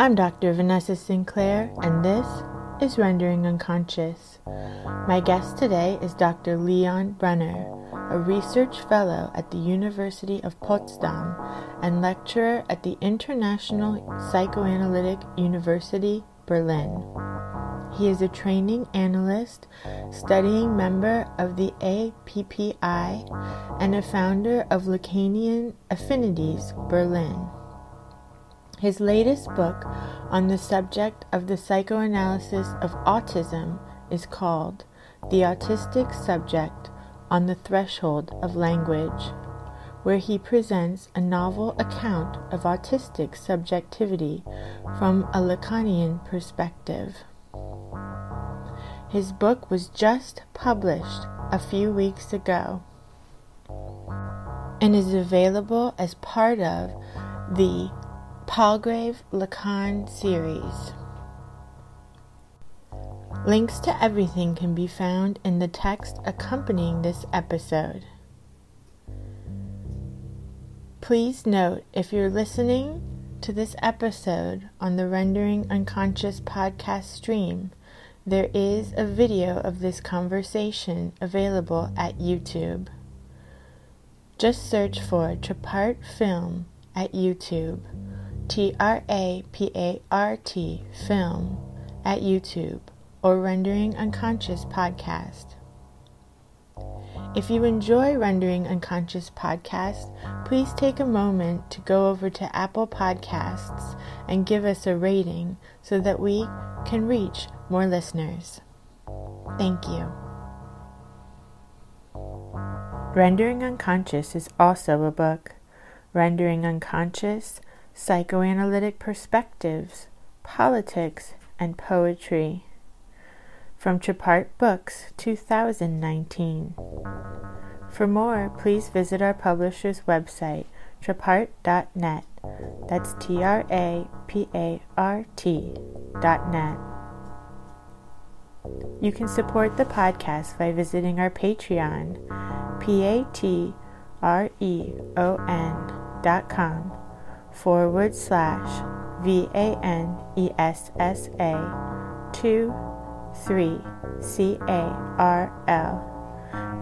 I'm Dr. Vanessa Sinclair, and this is Rendering Unconscious. My guest today is Dr. Leon Brenner, a research fellow at the University of Potsdam and lecturer at the International Psychoanalytic University, Berlin. He is a training analyst, studying member of the APPI, and a founder of Lacanian Affinities, Berlin. His latest book on the subject of the psychoanalysis of autism is called The Autistic Subject on the Threshold of Language, where he presents a novel account of autistic subjectivity from a Lacanian perspective. His book was just published a few weeks ago and is available as part of the Palgrave Lacan series. Links to everything can be found in the text accompanying this episode. Please note if you're listening to this episode on the Rendering Unconscious podcast stream, there is a video of this conversation available at YouTube. Just search for Trapart Film at YouTube T R A P A R T film at YouTube or Rendering Unconscious podcast. If you enjoy Rendering Unconscious podcast, please take a moment to go over to Apple Podcasts and give us a rating so that we can reach more listeners. Thank you. Rendering Unconscious is also a book. Rendering Unconscious Psychoanalytic Perspectives, Politics, and Poetry. From Trapart Books, 2019. For more, please visit our publisher's website, trapart.net. That's T R A P A R T dot net. You can support the podcast by visiting our Patreon, P A T R E O N dot com forward slash V A N E S S A 2 3 C A R L.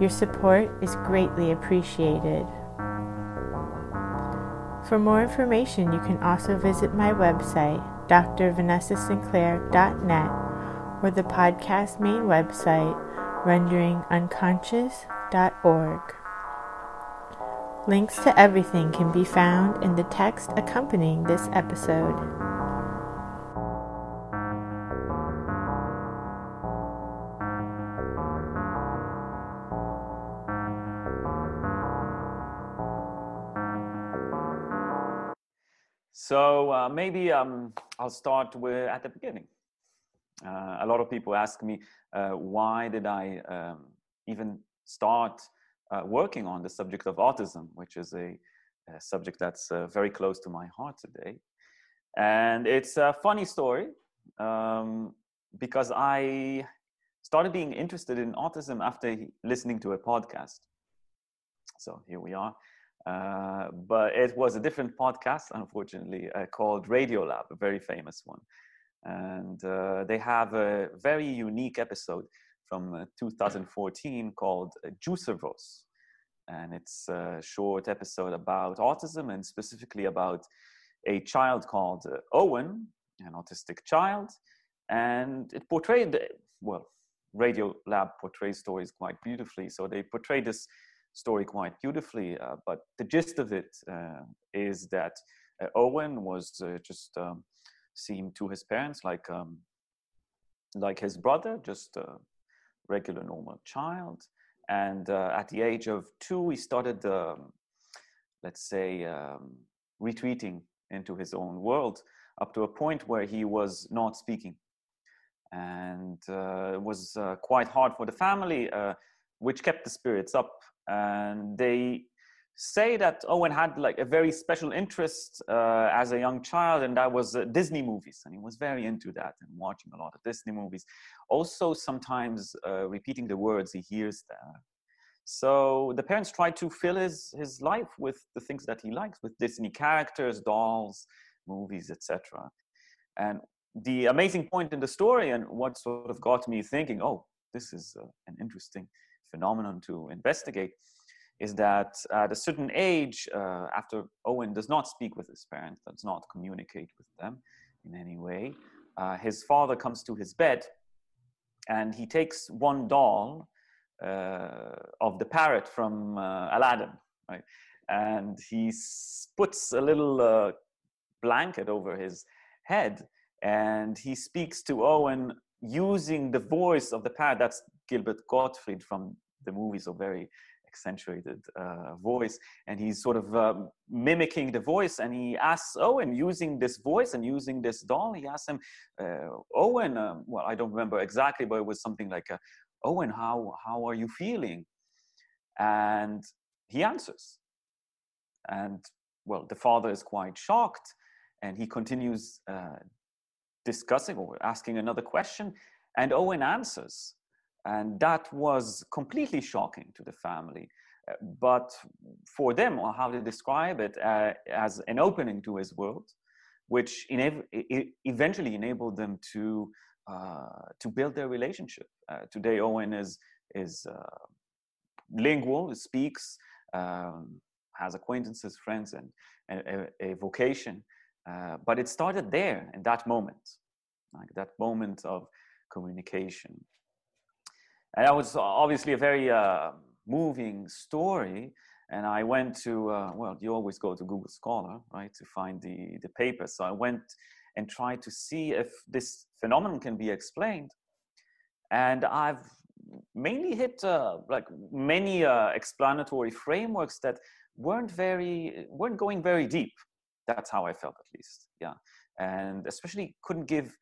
Your support is greatly appreciated. For more information, you can also visit my website, drvanessasinclair.net, or the podcast main website, renderingunconscious.org. Links to everything can be found in the text accompanying this episode. So uh, maybe um, I'll start with at the beginning. Uh, a lot of people ask me, uh, why did I um, even start uh, working on the subject of autism, which is a, a subject that's uh, very close to my heart today. And it's a funny story um, because I started being interested in autism after listening to a podcast. So here we are. Uh, but it was a different podcast, unfortunately, uh, called Radiolab, a very famous one. And uh, they have a very unique episode from uh, 2014 called uh, Juicervose. And it's a short episode about autism and specifically about a child called uh, Owen, an autistic child. And it portrayed, well, Radio Lab portrays stories quite beautifully. So they portrayed this story quite beautifully. Uh, but the gist of it uh, is that uh, Owen was just um, to his parents like um, like his brother, just regular normal child. And uh, at the age of two he started um, let's say um, retreating into his own world up to a point where he was not speaking. And uh, it was uh, quite hard for the family uh, which kept the spirits up. And they say that Owen had like a very special interest uh, as a young child, and that was uh, Disney movies, and he was very into that and watching a lot of Disney movies. Also, sometimes uh, repeating the words he hears there. So the parents try to fill his his life with the things that he likes, with Disney characters, dolls, movies, etc. And the amazing point in the story and what sort of got me thinking, oh, this is uh, an interesting phenomenon to investigate, is that at a certain age, uh, after Owen does not speak with his parents, does not communicate with them in any way, uh, his father comes to his bed and he takes one doll uh, of the parrot from uh, Aladdin, right? And he puts a little uh, blanket over his head and he speaks to Owen using the voice of the parrot. That's Gilbert Gottfried from the movie, so very accentuated uh, voice. And he's sort of um, mimicking the voice. And he asks Owen, using this voice and using this doll, he asks him, uh, Owen, um, well, I don't remember exactly, but it was something like, uh, Owen, how, how are you feeling? And he answers. And well, the father is quite shocked and he continues uh, discussing or asking another question, and Owen answers. And that was completely shocking to the family. Uh, but for them, or how they describe it, uh, as an opening to his world, which eventually enabled them to, uh, to build their relationship. Uh, today, Owen is, is uh, lingual, speaks, um, has acquaintances, friends, and, and a, a vocation. Uh, but it started there in that moment, like that moment of communication. And that was obviously a very uh, moving story. And I went to, uh, well, you always go to Google Scholar, right, to find the, the paper. So I went and tried to see if this phenomenon can be explained. And I've mainly hit uh, like many uh, explanatory frameworks that weren't very, weren't going very deep that's how I felt, at least. Yeah, and especially couldn't give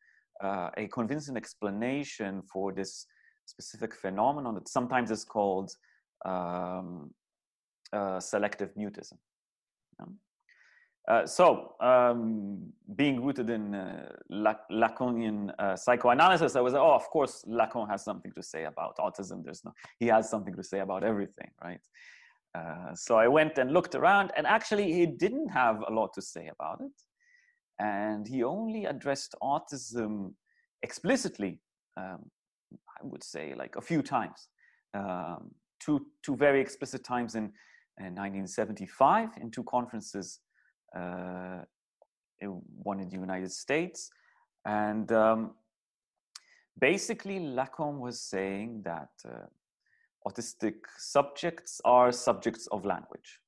uh, a convincing explanation for this specific phenomenon that sometimes is called um, uh, selective mutism. Uh, so, um, being rooted in uh, Lacanian uh, psychoanalysis, I was, oh, of course, Lacan has something to say about autism. There's no, he has something to say about everything, right? Uh, so I went and looked around, and actually, he didn't have a lot to say about it. And he only addressed autism explicitly, um, I would say, like a few times. Um, two, two very explicit times in, in 1975 in two conferences, uh, one in the United States. And um, basically, Lacan was saying that uh, autistic subjects are subjects of language.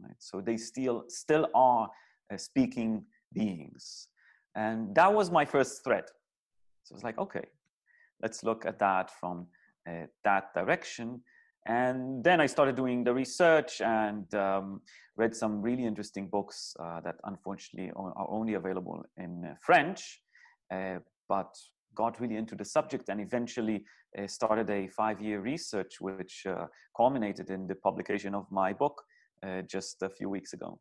Right? So they still, still are uh, speaking beings. And that was my first thread. So it's like, okay, let's look at that from uh, that direction. And then I started doing the research and um, read some really interesting books uh, that unfortunately are only available in uh, French. Uh, but got really into the subject and eventually uh, started a five-year research which uh, culminated in the publication of my book just a few weeks ago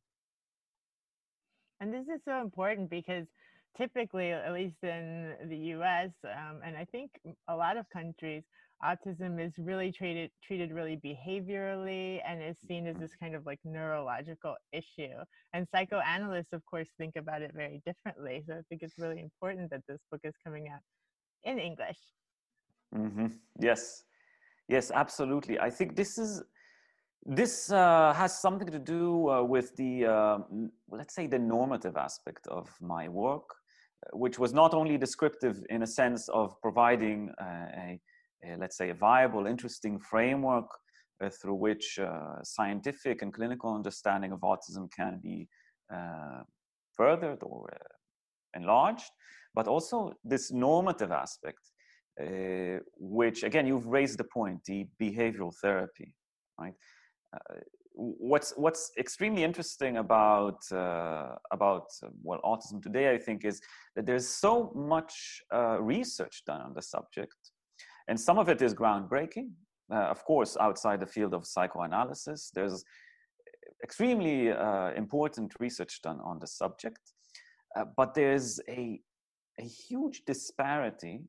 and this is so important because typically at least in the us um, and i think a lot of countries autism is really treated treated really behaviorally and is seen as this kind of like neurological issue and psychoanalysts of course think about it very differently so i think it's really important that this book is coming out in English. Mm-hmm. Yes, yes, absolutely. I think this is this uh, has something to do uh, with the uh, let's say the normative aspect of my work, uh, which was not only descriptive in a sense of providing uh, a, a, let's say a viable, interesting framework uh, through which scientific and clinical understanding of autism can be furthered or enlarged, but also this normative aspect, which again, you've raised the point, the behavioral therapy, right? Uh, what's what's extremely interesting about uh, about uh, well autism today, I think, is that there's so much uh, research done on the subject, and some of it is groundbreaking. Uh, of course, outside the field of psychoanalysis, there's extremely important research done on the subject, but there's a a huge disparity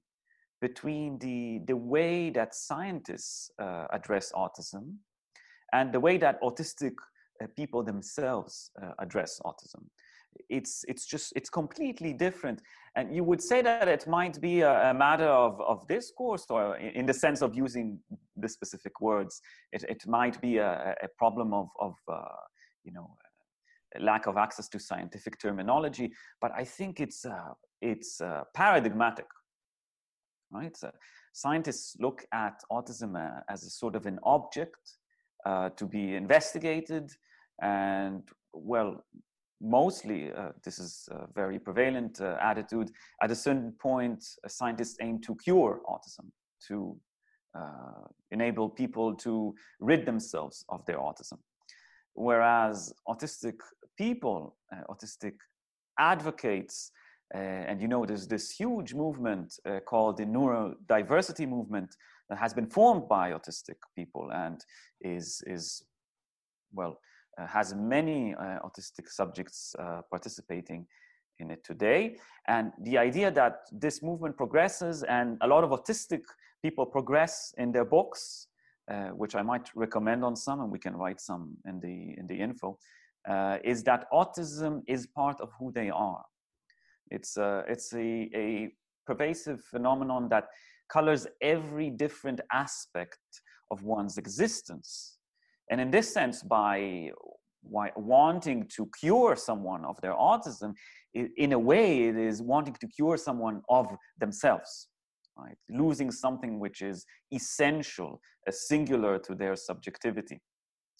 between the, the way that scientists uh, address autism and the way that autistic uh, people themselves uh, address autism. it's it's just it's completely different and you would say that it might be a, a matter of, of discourse or in the sense of using the specific words it, it might be a, a problem of, of uh, you know lack of access to scientific terminology but i think it's uh, it's uh, paradigmatic right so scientists look at autism uh, as a sort of an object uh, to be investigated. And well mostly uh, this is a very prevalent uh, attitude. At a certain point scientists aim to cure autism to uh, enable people to rid themselves of their autism. Whereas autistic people uh, autistic advocates and you know there's this huge movement called the neurodiversity movement has been formed by autistic people and is is well uh, has many uh, autistic subjects uh, participating in it today. And the idea that this movement progresses and a lot of autistic people progress in their books, uh, which I might recommend on some, and we can write some in the in the info, uh, is that autism is part of who they are. It's a, it's a, a pervasive phenomenon that colors every different aspect of one's existence and in this sense, by wanting to cure someone of their autism, in a way, it is wanting to cure someone of themselves, right? Losing something which is essential, singular to their subjectivity.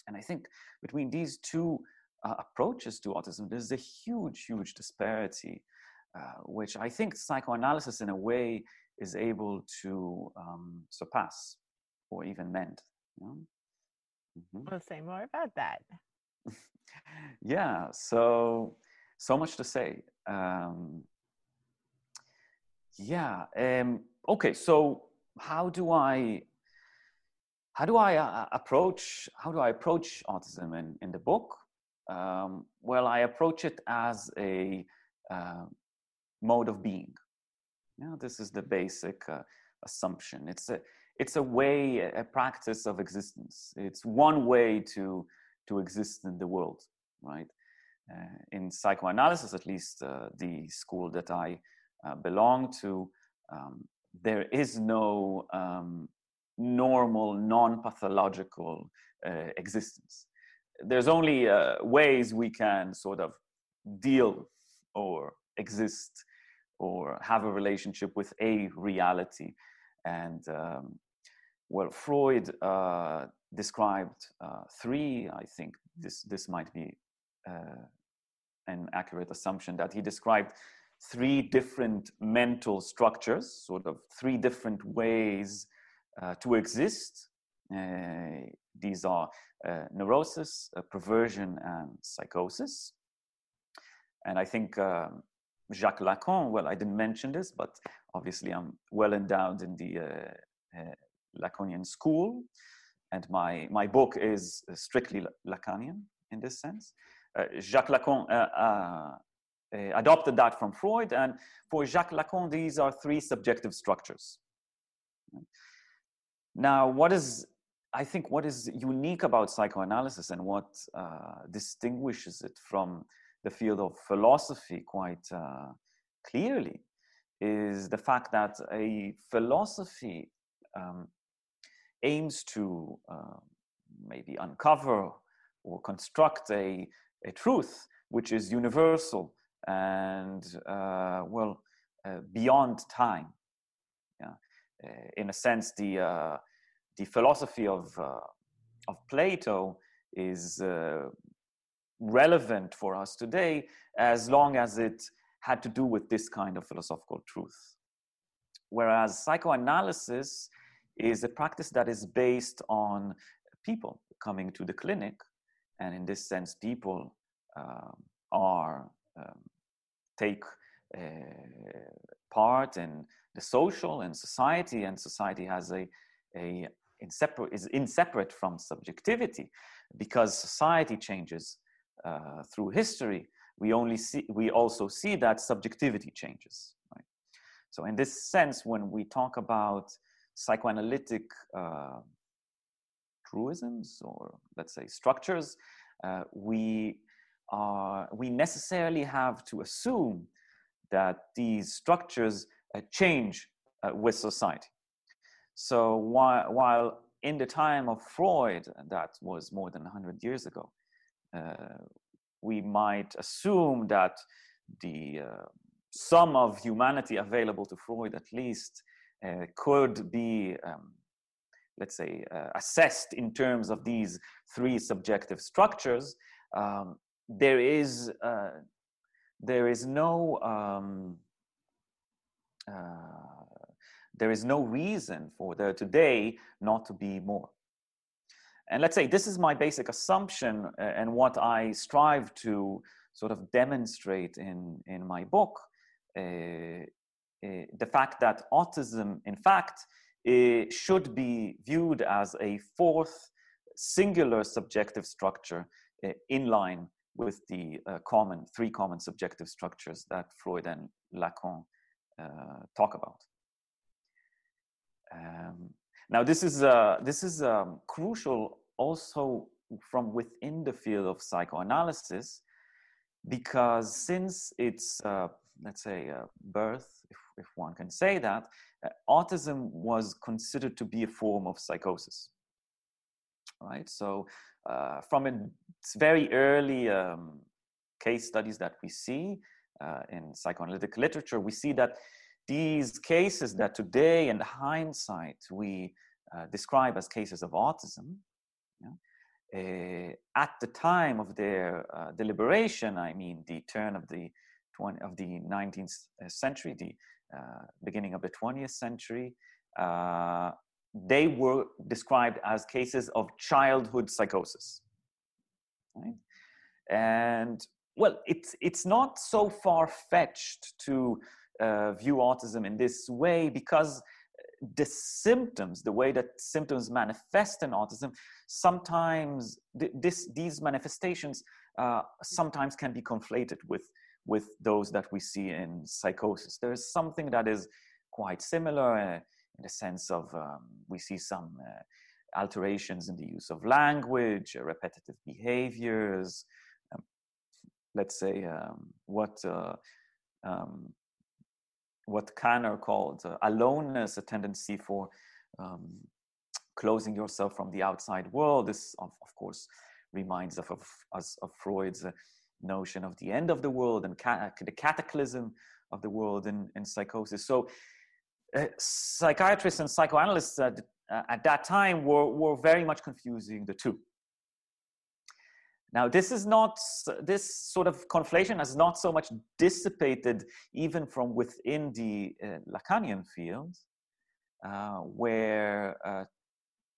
And I think between these two uh, approaches to autism, there's a huge, huge disparity, uh, which I think psychoanalysis, in a way, is able to um, surpass or even mend. You know? Mm-hmm. We'll say more about that. yeah, so so much to say. Um, yeah. Um, okay. So how do I how do I uh, approach how do I approach autism in in the book? Um, well, I approach it as a uh, mode of being. Yeah, this is the basic uh, assumption. It's a it's a way, a practice of existence. It's one way to to exist in the world, right? Uh, in psychoanalysis, at least uh, the school that I uh, belong to, um, there is no um, normal, non-pathological uh, existence. There's only uh, ways we can sort of deal or exist or have a relationship with a reality and um, well, Freud uh, described uh, three. I think this this might be uh, an accurate assumption that he described three different mental structures, sort of three different ways uh, to exist. Uh, these are uh, neurosis, perversion, and psychosis. And I think um, Jacques Lacan. Well, I didn't mention this, but obviously I'm well endowed in the Lacanian school, and my, my book is strictly Lacanian in this sense. Uh, Jacques Lacan uh, uh, adopted that from Freud, and for Jacques Lacan, these are three subjective structures. Now, what is I think what is unique about psychoanalysis and what uh, distinguishes it from the field of philosophy quite uh, clearly is the fact that a philosophy um, aims to uh, maybe uncover or construct a, a truth which is universal and uh, well uh, beyond time. Yeah. Uh, in a sense the uh, the philosophy of of plato is relevant for us today as long as it had to do with this kind of philosophical truth whereas psychoanalysis is a practice that is based on people coming to the clinic. And in this sense, people um, are um, take uh, part in the social and society, and society has a, a inseparate, is inseparate from subjectivity because society changes uh, through history. We only see, we also see that subjectivity changes. Right? So, in this sense, when we talk about psychoanalytic uh, truisms or let's say structures, uh, we are, we necessarily have to assume that these structures uh, change uh, with society. So while, while in the time of Freud, that was more than 100 years ago, we might assume that the uh, sum of humanity available to Freud, at least, uh, could be, um, let's say, uh, assessed in terms of these three subjective structures. Um, there is uh, there is no um, uh, there is no reason for there today not to be more. And let's say this is my basic assumption uh, and what I strive to sort of demonstrate in, in my book. Uh, uh, the fact that autism, in fact, uh, should be viewed as a fourth singular subjective structure uh, in line with the uh, common three common subjective structures that Freud and Lacan talk about. Um, now, this is uh, this is um, crucial also from within the field of psychoanalysis, because since its uh, let's say uh, birth, if, if one can say that, uh, autism was considered to be a form of psychosis. Right. So, uh, from its very early um, case studies that we see uh, in psychoanalytic literature, we see that these cases that today in hindsight we uh, describe as cases of autism uh, at the time of their uh, deliberation i mean the turn of the 20, of the 19th uh, century the uh, beginning of the 20th century uh, they were described as cases of childhood psychosis right? and well it's it's not so far fetched to uh, view autism in this way because the symptoms, the way that symptoms manifest in autism, sometimes th- this, these manifestations uh, sometimes can be conflated with, with those that we see in psychosis. There is something that is quite similar uh, in the sense of um, we see some uh, alterations in the use of language, uh, repetitive behaviors. Um, let's say um, what uh, um, what Kanner called uh, aloneness, a tendency for um, closing yourself from the outside world. This, of, of course, reminds us of, of, of Freud's uh, notion of the end of the world and ca- the cataclysm of the world in, in psychosis. So, uh, psychiatrists and psychoanalysts at, uh, at that time were, were very much confusing the two. Now, this is not, this sort of conflation has not so much dissipated even from within the uh, Lacanian field, uh, where uh,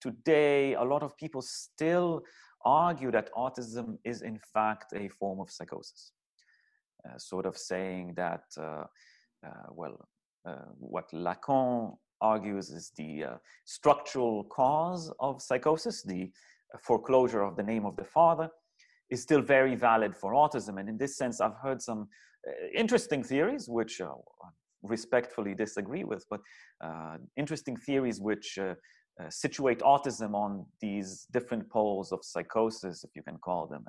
today a lot of people still argue that autism is in fact a form of psychosis. Uh, sort of saying that, uh, uh, well, what Lacan argues is the structural cause of psychosis, the foreclosure of the name of the father, is still very valid for autism. And in this sense, I've heard some uh, interesting theories, which uh, respectfully disagree with, but uh, interesting theories which uh, uh, situate autism on these different poles of psychosis, if you can call them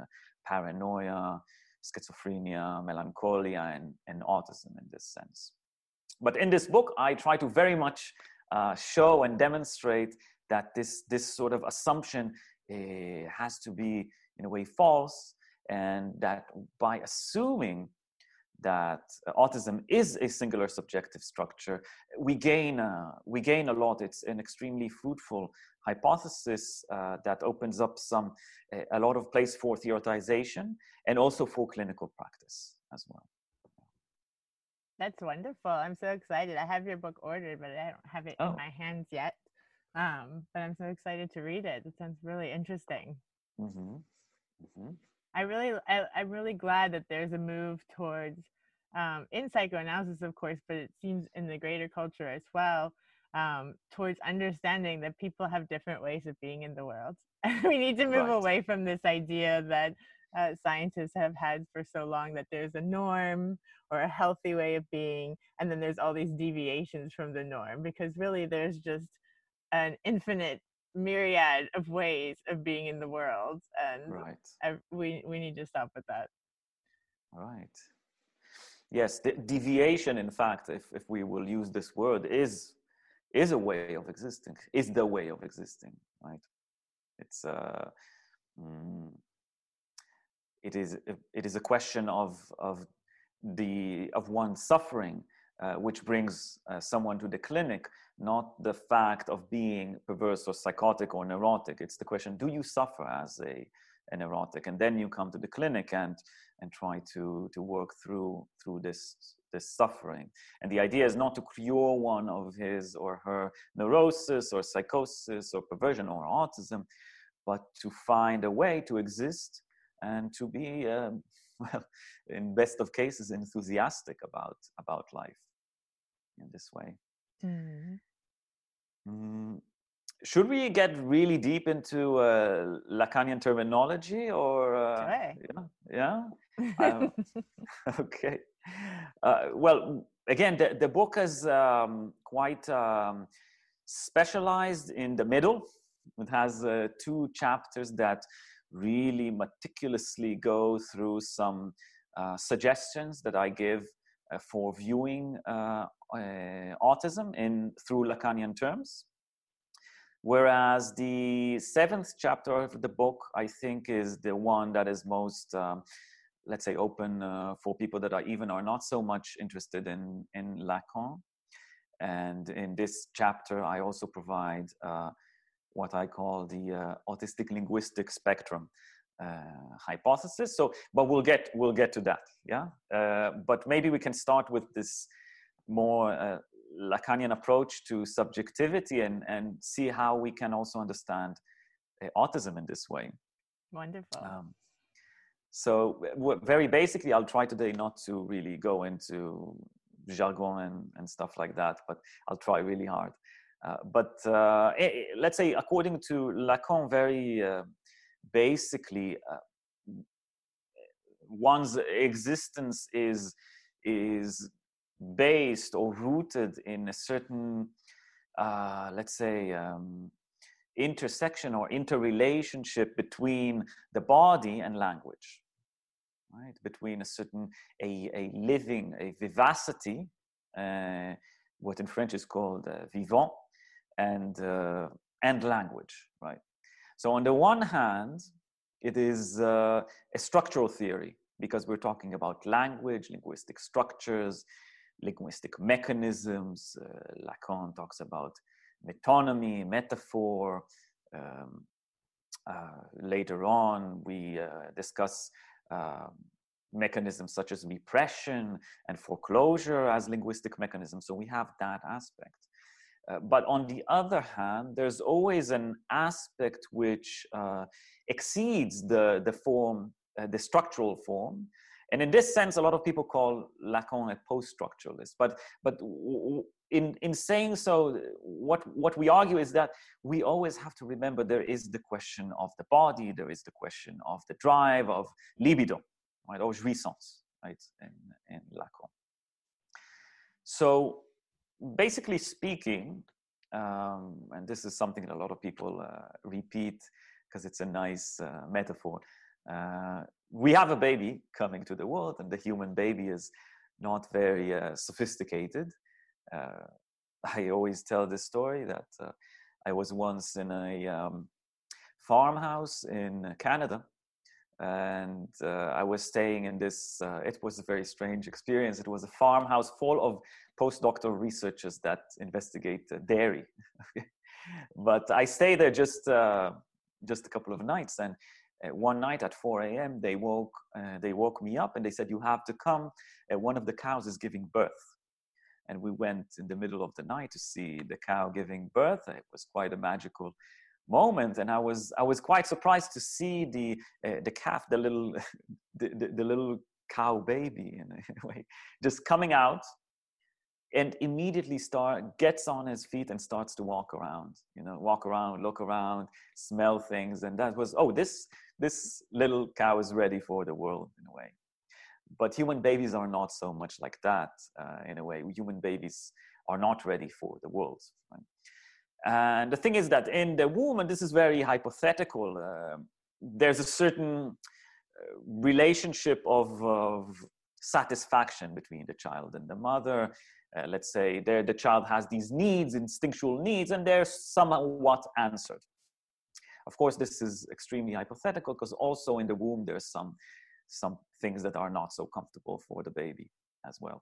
paranoia, schizophrenia, melancholia, and, and autism in this sense. But in this book, I try to very much show and demonstrate that this, this sort of assumption has to be in a way false, and that by assuming that autism is a singular subjective structure, we gain uh, we gain a lot. It's an extremely fruitful hypothesis uh, that opens up some a lot of place for theorization and also for clinical practice as well. That's wonderful. I'm so excited. I have your book ordered, but I don't have it oh. in my hands yet. Um, but I'm so excited to read it. It sounds really interesting. Mm-hmm. Mm-hmm. I really, I, am really glad that there's a move towards, um, in psychoanalysis, of course, but it seems in the greater culture as well, um, towards understanding that people have different ways of being in the world. we need to move right. away from this idea that uh, scientists have had for so long that there's a norm or a healthy way of being, and then there's all these deviations from the norm, because really there's just an infinite myriad of ways of being in the world and right. I, we we need to stop with that All right. Yes, the deviation, in fact, if, if we will use this word, is is a way of existing, is the way of existing, right? It's uh, mm, it is it is a question of of the of one suffering, uh, which brings uh, someone to the clinic, not the fact of being perverse or psychotic or neurotic. It's the question: Do you suffer as a, neurotic? And then you come to the clinic and and try to to work through through this this suffering. And the idea is not to cure one of his or her neurosis or psychosis or perversion or autism, but to find a way to exist and to be, um, well, in best of cases, enthusiastic about about life in this way. Mm. Mm. Should we get really deep into uh, Lacanian terminology, or uh, yeah, yeah? um, okay. Uh, well, again, the, the book is um, quite um, specialized in the middle. It has uh, two chapters that really meticulously go through some uh, suggestions that I give for viewing uh, uh, autism in through Lacanian terms. Whereas the seventh chapter of the book, I think, is the one that is most um, let's say open uh, for people that are even are not so much interested in in Lacan. And in this chapter, I also provide uh, what I call the uh, autistic linguistic spectrum uh, hypothesis. So, but we'll get we'll get to that. Yeah. Uh, but maybe we can start with this more uh, Lacanian approach to subjectivity and and see how we can also understand autism in this way. Wonderful. Um, so very basically, I'll try today not to really go into jargon and, and stuff like that, but I'll try really hard. Uh, but uh, eh, let's say, according to Lacan, very uh, basically, uh, one's existence is is based or rooted in a certain, uh, let's say, um, intersection or interrelationship between the body and language right? Between a certain, a, a living, a vivacity, uh, what in French is called uh, vivant, and, uh, and language, right? So on the one hand, it is uh, a structural theory because we're talking about language, linguistic structures, linguistic mechanisms. Uh, Lacan talks about metonymy, metaphor. Um, uh, later on, we uh, discuss um, mechanisms such as repression and foreclosure as linguistic mechanisms. So we have that aspect. Uh, but on the other hand, there's always an aspect which uh, exceeds the, the form, uh, the structural form. And in this sense, a lot of people call Lacan a post-structuralist. But, but in, in saying so, what, what we argue is that we always have to remember there is the question of the body, there is the question of the drive, of libido, right, or jouissance, right, in, in Lacan. So basically speaking, um, and this is something that a lot of people uh, repeat because it's a nice uh, metaphor. Uh, we have a baby coming to the world, and the human baby is not very uh, sophisticated uh, I always tell this story that uh, I was once in a um, farmhouse in Canada, and uh, I was staying in this. Uh, it was a very strange experience. It was a farmhouse full of postdoctoral researchers that investigate dairy. but I stayed there just uh, just a couple of nights, and uh, one night at 4 a.m. they woke they woke me up and they said, "You have to come. one of the cows is giving birth." and we went in the middle of the night to see the cow giving birth. It was quite a magical moment, and I was I was quite surprised to see the uh, the calf, the little the, the, the, little cow baby in a way, just coming out and immediately start gets on his feet and starts to walk around you know walk around look around smell things and that was oh this this little cow is ready for the world in a way but human babies are not so much like that uh, in a way. Human babies are not ready for the world. Right? And the thing is that in the womb, and this is very hypothetical, uh, there's a certain relationship of, of, satisfaction between the child and the mother. Uh, let's say the child has these needs, instinctual needs, and they're somewhat answered. Of course, this is extremely hypothetical because also in the womb there's some some things that are not so comfortable for the baby as well.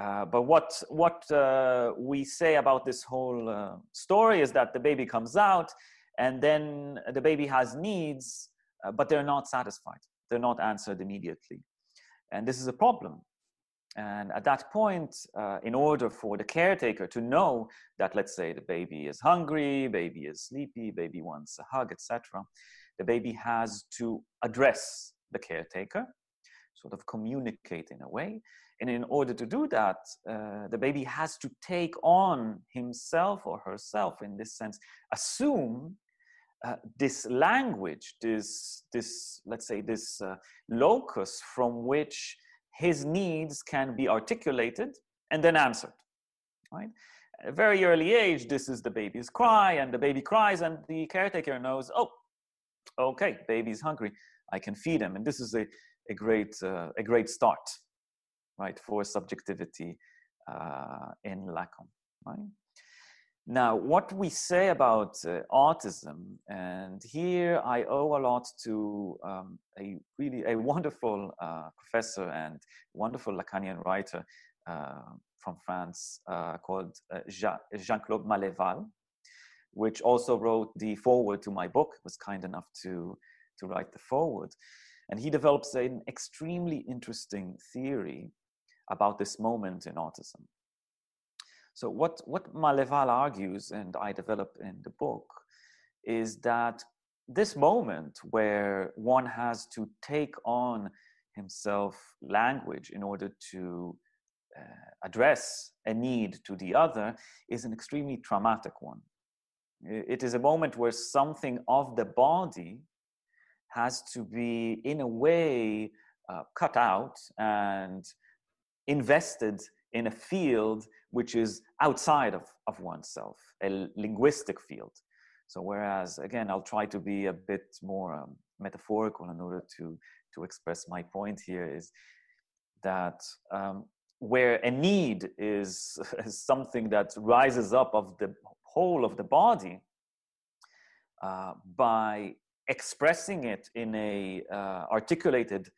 Uh, but what what uh, we say about this whole uh, story is that the baby comes out, and then the baby has needs, uh, but they're not satisfied. They're not answered immediately, and this is a problem. And at that point, uh, in order for the caretaker to know that, let's say, the baby is hungry, baby is sleepy, baby wants a hug, etc., the baby has to address the caretaker, sort of communicate in a way. And in order to do that, uh, the baby has to take on himself or herself, in this sense, assume uh, this language, this, this, let's say, this uh, locus from which his needs can be articulated and then answered, right? At a very early age, this is the baby's cry, and the baby cries, and the caretaker knows, oh, okay, baby's hungry. I can feed him. And this is a, a, great, uh, a great start, right, for subjectivity uh, in Lacan, right? Now, what we say about uh, autism, and here I owe a lot to um, a really a wonderful uh, professor and wonderful Lacanian writer uh, from France uh, called Jean-Claude Maléval, which also wrote the foreword to my book, was kind enough to to write the foreword. And he develops an extremely interesting theory about this moment in autism. So what, what Maléval argues, and I develop in the book, is that this moment where one has to take on himself language in order to uh, address a need to the other is an extremely traumatic one. It is a moment where something of the body has to be, in a way, uh, cut out and invested in a field which is outside of, of oneself, a linguistic field. So, whereas, again, I'll try to be a bit more um, metaphorical in order to, to express my point here is that um, where a need is, something that rises up of the whole of the body, uh, by expressing it in a uh, articulated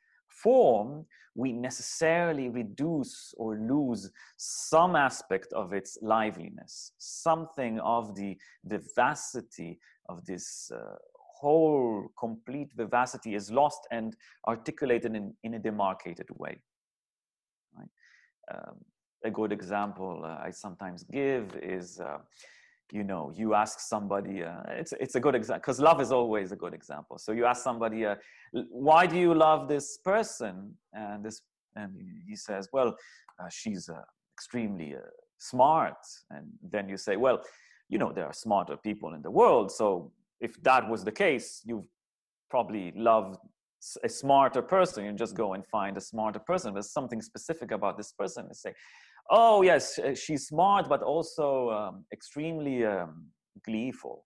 form, we necessarily reduce or lose some aspect of its liveliness, something of the vivacity of this uh, whole complete vivacity is lost and articulated in, in a demarcated way. Right? Um, a good example uh, I sometimes give is uh, you know you ask somebody uh, it's it's a good example because love is always a good example. So you ask somebody uh, why do you love this person? And this and he says well uh, she's uh, extremely uh, smart. And then you say well you know there are smarter people in the world. So if that was the case you've probably love a smarter person. You just go and find a smarter person. There's something specific about this person. And say oh yes she's smart but also um, extremely um, gleeful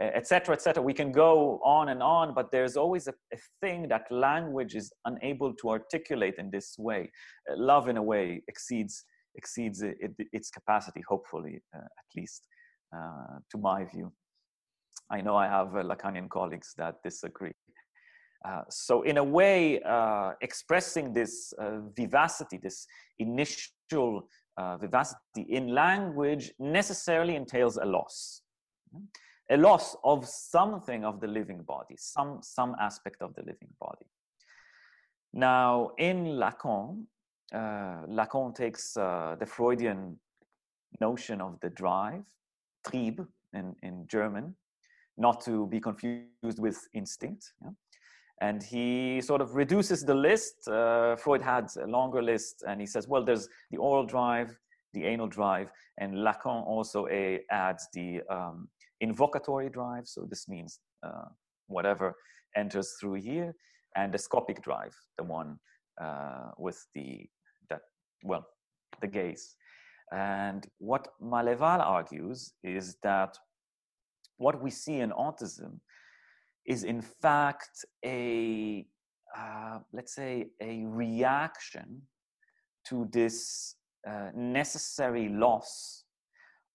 etc etc we can go on and on but there's always a, a, thing that language is unable to articulate in this way. Uh, love in a way exceeds exceeds it, it, its capacity hopefully uh, at least uh, to my view. I know i have uh, lacanian colleagues that disagree. Uh, so in a way, uh, expressing this uh, vivacity, this initial uh, vivacity in language necessarily entails a loss. A loss of something of the living body, some, some aspect of the living body. Now, in Lacan, uh, Lacan takes the Freudian notion of the drive, Trieb in, in German, not to be confused with instinct. Yeah? And he sort of reduces the list. Uh, Freud had a longer list, and he says, well, there's the oral drive, the anal drive, and Lacan also a, adds the um, invocatory drive. So this means uh, whatever enters through here, and the scopic drive, the one uh, with the that well, the gaze. And what Maléval argues is that what we see in autism is in fact a uh, let's say, a reaction to this uh, necessary loss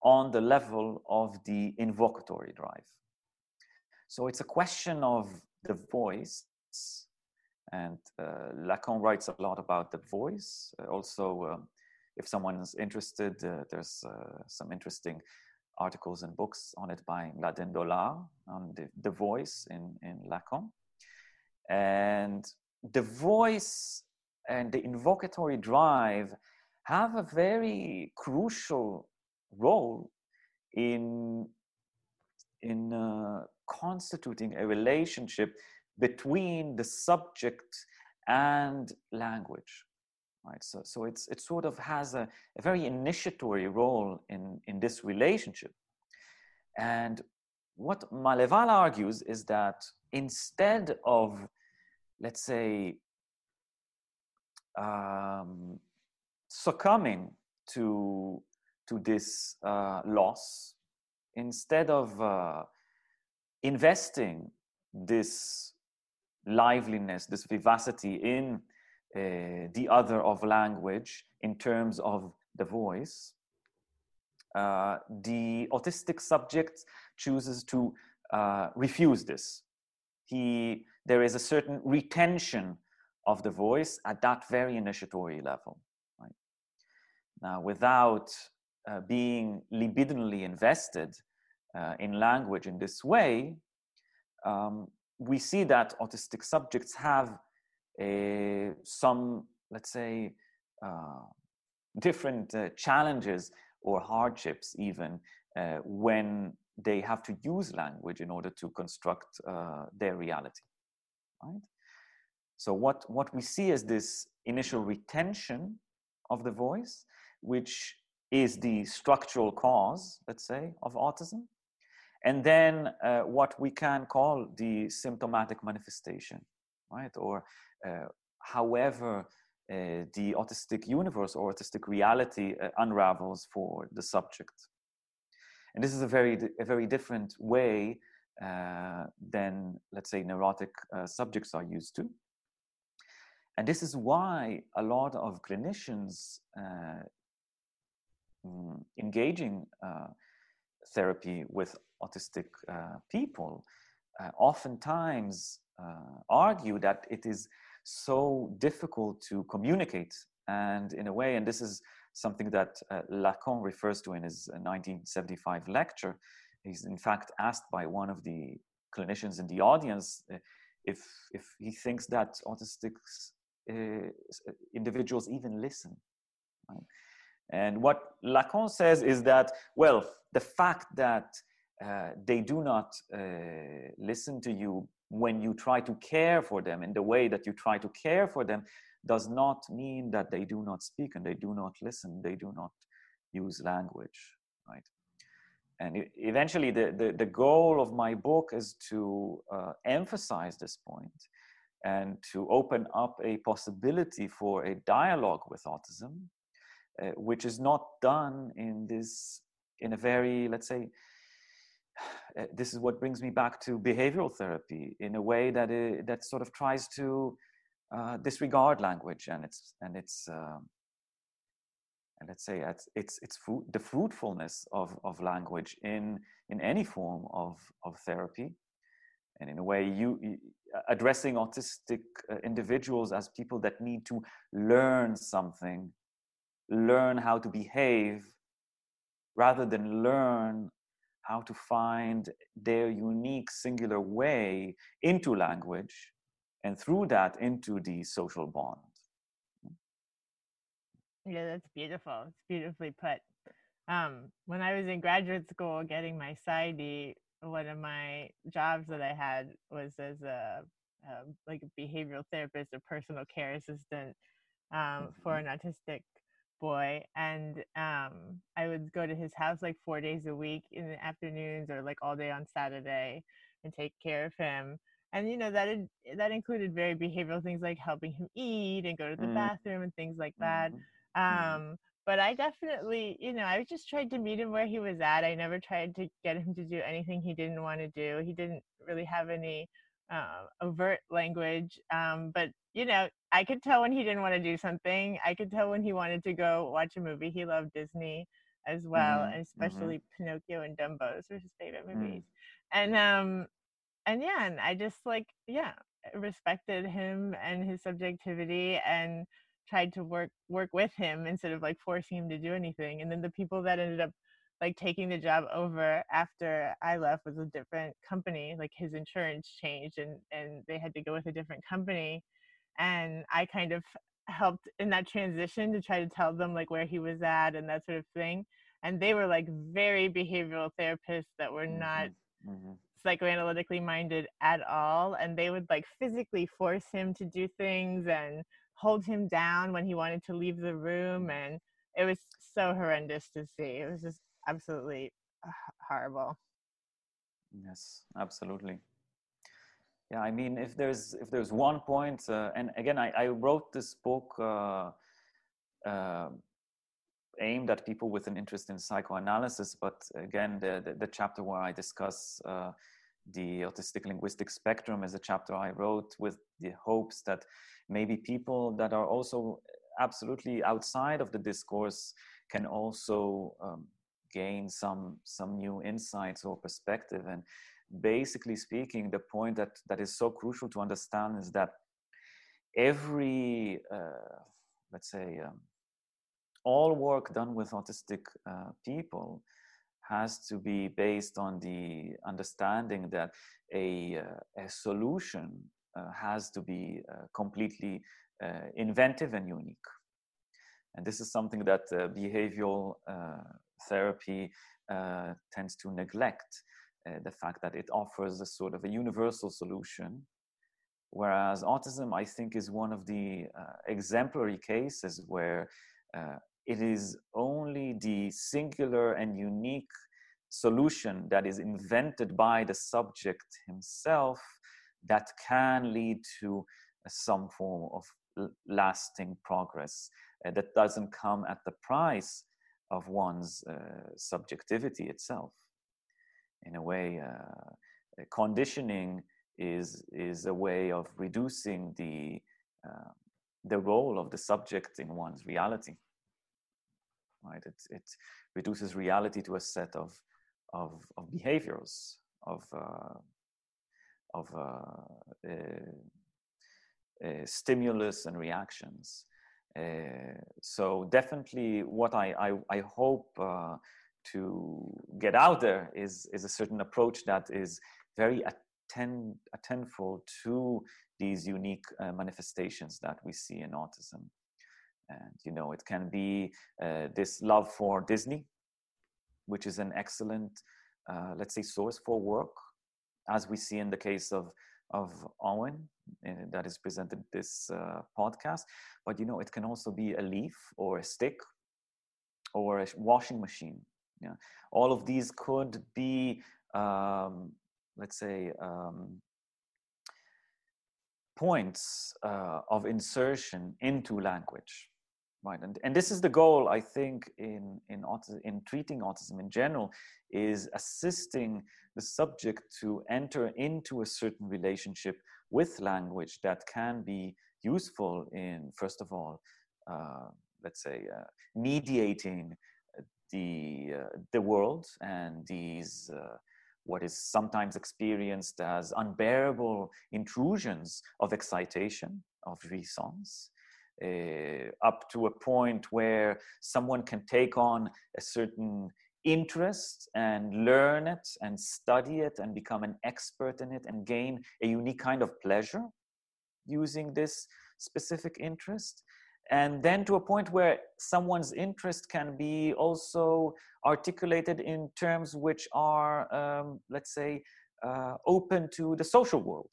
on the level of the invocatory drive. So it's a question of the voice. And uh, Lacan writes a lot about the voice. Also, um, if someone is interested, uh, there's uh, some interesting articles and books on it by Mladen Dolar on the, the voice in, in Lacan. And the voice and the invocatory drive have a very crucial role in in uh, constituting a relationship between the subject and language right? So so it's it sort of has a, a very initiatory role in in this relationship. And what Maleval argues is that instead of let's say um, succumbing to to this uh, loss instead of uh, investing this liveliness this vivacity in uh, the other of language in terms of the voice. Uh, the autistic subject chooses to uh, refuse this. He there is a certain retention of the voice at that very initiatory level now, without uh, being libidinally invested uh, in language in this way, um, we see that autistic subjects have a, some, let's say, uh, different uh, challenges or hardships even uh, when they have to use language in order to construct uh, their reality. Right? So what, what we see is this initial retention of the voice, which is the structural cause, let's say, of autism. And then uh, what we can call the symptomatic manifestation, right? Or uh, however uh, the autistic universe or autistic reality uh, unravels for the subject. And this is a very, a very different way uh, than, let's say, neurotic uh, subjects are used to. And this is why a lot of clinicians um, engaging uh, therapy with autistic uh, people uh, oftentimes uh, argue that it is so difficult to communicate and in a way and this is something that uh, lacan refers to in his 1975 uh, lecture he's in fact asked by one of the clinicians in the audience if if he thinks that autistic individuals even listen right? And what Lacan says is that, well, the fact that uh, they do not uh, listen to you when you try to care for them in the way that you try to care for them does not mean that they do not speak and they do not listen, they do not use language, right? And eventually, the, the, the, goal of my book is to uh, emphasize this point and to open up a possibility for a dialogue with autism uh, which is not done in this in a very let's say this is what brings me back to behavioral therapy in a way that it, that sort of tries to uh, disregard language and its and its um, and let's say it's it's, it's the fruitfulness of, of language in in any form of of therapy. And in a way you, you addressing autistic uh, individuals as people that need to learn something learn how to behave rather than learn how to find their unique singular way into language and through that into the social bond. Yeah that's beautiful. It's beautifully put. Um, when i was in graduate school getting my PsyD, one of my jobs that i had was as a, a like a behavioral therapist or personal care assistant um, mm-hmm. for an autistic boy and um, i would go to his house like four days a week in the afternoons or like all day on saturday and take care of him and you know that that included very behavioral things like helping him eat and go to the mm. bathroom and things like that mm-hmm. um, but i definitely you know i just tried to meet him where he was at i never tried to get him to do anything he didn't want to do he didn't really have any uh, overt language. Um, but you know, I could tell when he didn't want to do something. I could tell when he wanted to go watch a movie. He loved Disney as well, mm-hmm. and mm-hmm. especially mm-hmm. Pinocchio and Dumbo. Those were his favorite mm. movies. Mm. And um, and yeah, and I just like yeah respected him and his subjectivity and tried to work work with him instead of like forcing him to do anything. And then the people that ended up like taking the job over after I left was a different company. Like his insurance changed and and they had to go with a different company. And I kind of helped in that transition to try to tell them like where he was at and that sort of thing. And they were like very behavioral therapists that were not mm-hmm. mm-hmm. psychoanalytically minded at all. And they would like physically force him to do things and hold him down when he wanted to leave the room. And it was so horrendous to see. It was just absolutely horrible. Yes, absolutely. Yeah, I mean, if there's if there's one point, uh, and again, I, I wrote this book uh, uh, aimed at people with an interest in psychoanalysis, but again, the the, the chapter where I discuss uh, the autistic linguistic spectrum is a chapter I wrote with the hopes that maybe people that are also absolutely outside of the discourse can also um, gain some some new insights or perspective. And basically speaking the point that that is so crucial to understand is that every uh, let's say um, all work done with autistic uh, people has to be based on the understanding that a, uh, a solution uh, has to be uh, completely uh, inventive and unique. And this is something that behavioral therapy uh, tends to neglect uh, the fact that it offers a sort of a universal solution. Whereas autism, I think, is one of the uh, exemplary cases where uh, it is only the singular and unique solution that is invented by the subject himself that can lead to some form of lasting progress uh, that doesn't come at the price of one's uh, subjectivity itself. In a way, uh, conditioning is is a way of reducing the uh, the role of the subject in one's reality. Right? It it reduces reality to a set of of, of behaviors of uh, of uh, uh, stimulus and reactions uh, so definitely what I, I, I hope uh, to get out there is, is a certain approach that is very attend, to these unique uh, manifestations that we see in autism. And, you know, it can be uh, this love for Disney, which is an excellent, let's say, source for work, as we see in the case of of Owen uh, that is presented this uh, podcast. But you know, it can also be a leaf or a stick or a washing machine. Yeah, all of these could be, um, let's say, um, points uh, of insertion into language right and, and this is the goal i think in in autism, in treating autism in general is assisting the subject to enter into a certain relationship with language that can be useful in first of all uh, let's say uh, mediating the uh, the world and these uh, what is sometimes experienced as unbearable intrusions of excitation of jouissance up to a point where someone can take on a certain interest and learn it and study it and become an expert in it and gain a unique kind of pleasure using this specific interest. And then to a point where someone's interest can be also articulated in terms which are um, let's say uh, open to the social world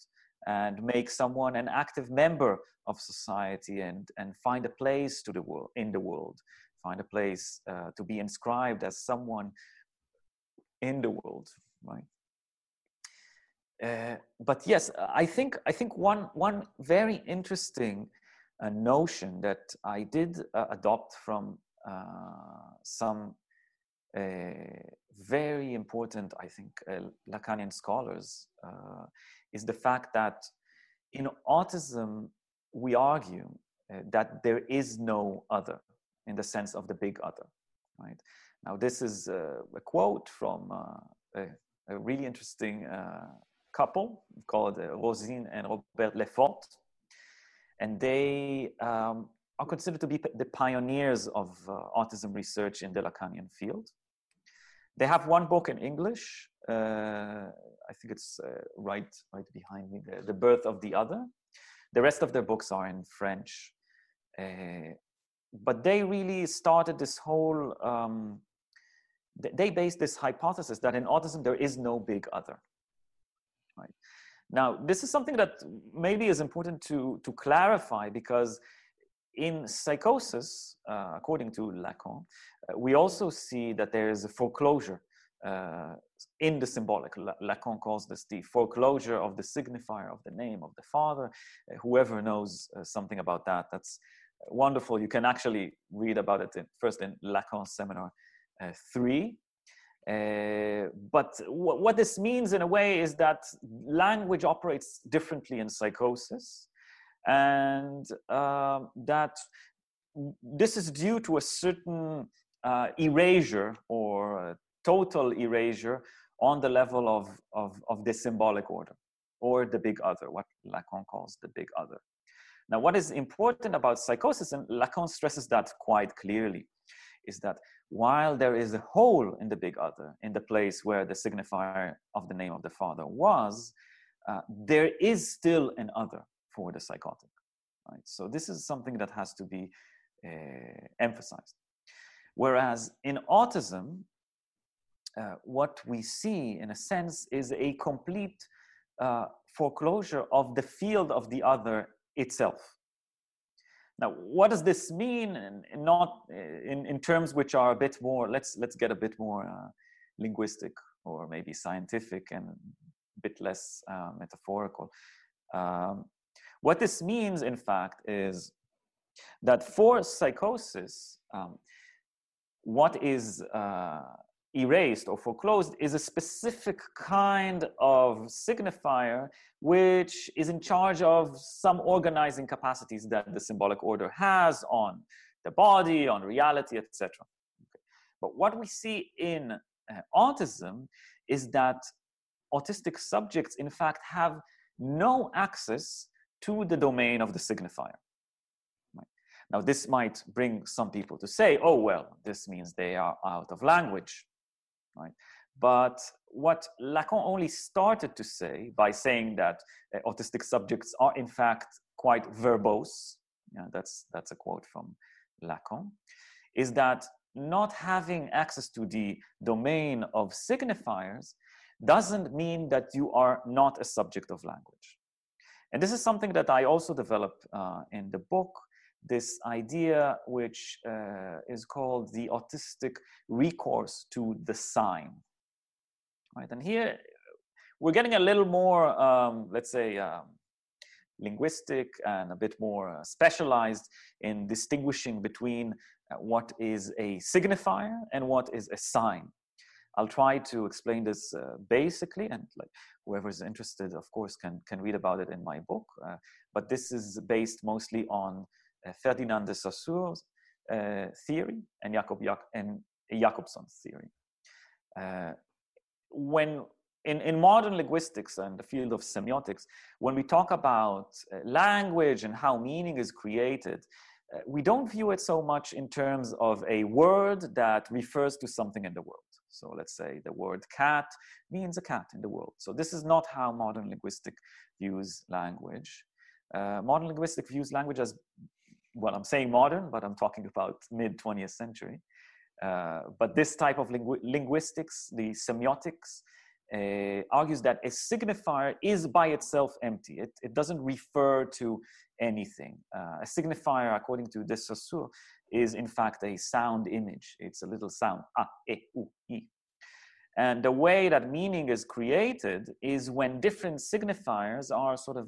and make someone an active member of society and, and find a place to the world in the world find a place uh, to be inscribed as someone in the world right? Uh, but yes i think i think one one very interesting uh, notion that i did uh, adopt from uh, some uh, very important i think lacanian scholars is the fact that in autism, we argue uh, that there is no other in the sense of the big other, right? Now, this is a quote from uh, a, a, really interesting uh, couple called uh, Rosine and Robert Lefort. And they um, are considered to be the pioneers of autism research in the Lacanian field. They have one book in English. I think it's right, right behind me, the, the Birth of the Other. The rest of their books are in French. Uh, but they really started this whole, um, they based this hypothesis that in autism there is no big other. Right. Now, this is something that maybe is important to, to clarify because in psychosis, uh, according to Lacan, uh, we also see that there is a foreclosure uh, in the symbolic. Lacan calls this the foreclosure of the signifier of the name of the father. Uh, whoever knows uh, something about that, that's wonderful. You can actually read about it in, first in Lacan Seminar uh, 3. Uh, but w- what this means in a way is that language operates differently in psychosis, and uh, that this is due to a certain uh, erasure or total erasure on the level of, of, of the symbolic order or the big other, what Lacan calls the big other. Now, what is important about psychosis, and Lacan stresses that quite clearly, is that while there is a hole in the big other, in the place where the signifier of the name of the father was, uh, there is still an other for the psychotic. Right? So this is something that has to be uh, emphasized. Whereas in autism, uh, what we see, in a sense, is a complete uh, foreclosure of the field of the other itself. Now, what does this mean? And not in, in terms which are a bit more, let's, let's get a bit more linguistic or maybe scientific and a bit less metaphorical. Um, what this means, in fact, is that for psychosis, um, what is uh, erased or foreclosed is a specific kind of signifier which is in charge of some organizing capacities that the symbolic order has on the body, on reality, etc. Okay. But what we see in uh, autism is that autistic subjects, in fact, have no access to the domain of the signifier. Now, this might bring some people to say, oh, well, this means they are out of language right? But what Lacan only started to say by saying that uh, autistic subjects are in fact quite verbose, yeah, that's, that's a quote from Lacan, is that not having access to the domain of signifiers doesn't mean that you are not a subject of language. And this is something that I also develop uh, in the book this idea which uh, is called the autistic recourse to the sign. Right, and here we're getting a little more, um, let's say, um, linguistic and a bit more uh, specialized in distinguishing between uh, what is a signifier and what is a sign. I'll try to explain this uh, basically, and like whoever is interested, of course, can can read about it in my book. Uh, but this is based mostly on uh, Ferdinand de Saussure's uh, theory and Jacob Jak- and Jakobson's theory. Uh, when in, in modern linguistics and the field of semiotics, when we talk about language and how meaning is created, uh, we don't view it so much in terms of a word that refers to something in the world. So let's say the word cat means a cat in the world. So this is not how modern linguistic views language. Uh, modern linguistic views language as well, I'm saying modern, but I'm talking about mid 20th century. Uh, but this type of lingu- linguistics, the semiotics, uh, argues that a signifier is by itself empty. It, it doesn't refer to anything. Uh, a signifier, according to de Saussure, is in fact a sound image. It's a little sound, a, e, u, i. And the way that meaning is created is when different signifiers are sort of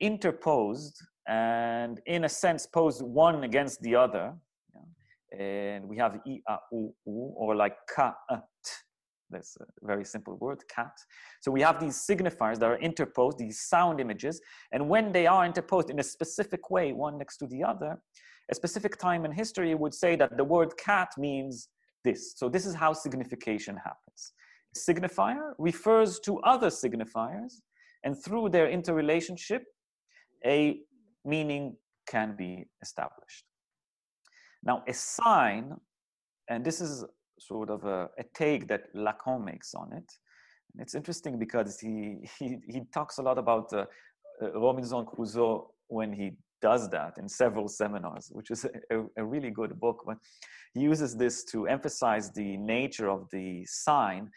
interposed and in a sense pose one against the other. And we have i, a, u, u, or like ka, t, That's a very simple word, cat. So we have these signifiers that are interposed, these sound images, and when they are interposed in a specific way, one next to the other, a specific time in history would say that the word cat means this. So this is how signification happens. Signifier refers to other signifiers, and through their interrelationship, a meaning can be established. Now, a sign, and this is sort of a, a take that Lacan makes on it. It's interesting because he, he, he talks a lot about uh, uh, Robinson Crusoe when he does that in several seminars, which is a, a, really good book. But he uses this to emphasize the nature of the sign.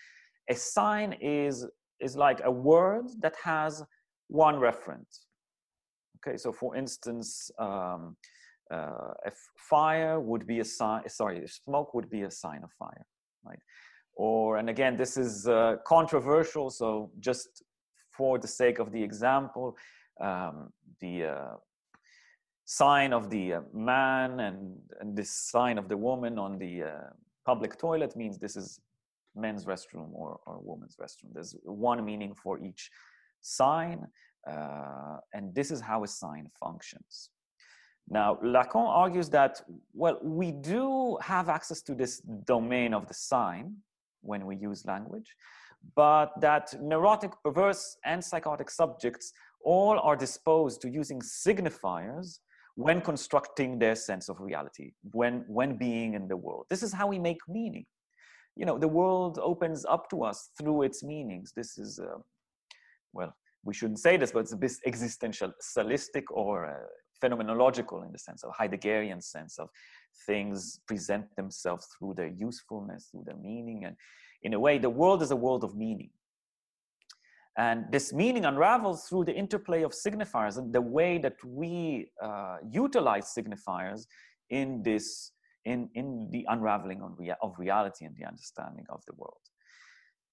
A sign is, is like a word that has one reference. Okay, so for instance, um, uh, a fire would be a sign, sorry, smoke would be a sign of fire, right? Or, and again, this is uh, controversial, so just for the sake of the example, um, the uh, sign of the uh, man and, and this sign of the woman on the uh, public toilet means this is men's restroom or, or woman's restroom. There's one meaning for each sign, uh, and this is how a sign functions. Now, Lacan argues that, well, we do have access to this domain of the sign when we use language, but that neurotic, perverse, and psychotic subjects all are disposed to using signifiers when constructing their sense of reality, when, when being in the world. This is how we make meaning. You know, the world opens up to us through its meanings. This is, uh, well, we shouldn't say this, but it's a bit existentialistic or uh, phenomenological in the sense of Heideggerian sense of things present themselves through their usefulness, through their meaning. And in a way, the world is a world of meaning. And this meaning unravels through the interplay of signifiers and the way that we uh, utilize signifiers in this, in, in the unraveling of, rea- of reality and the understanding of the world.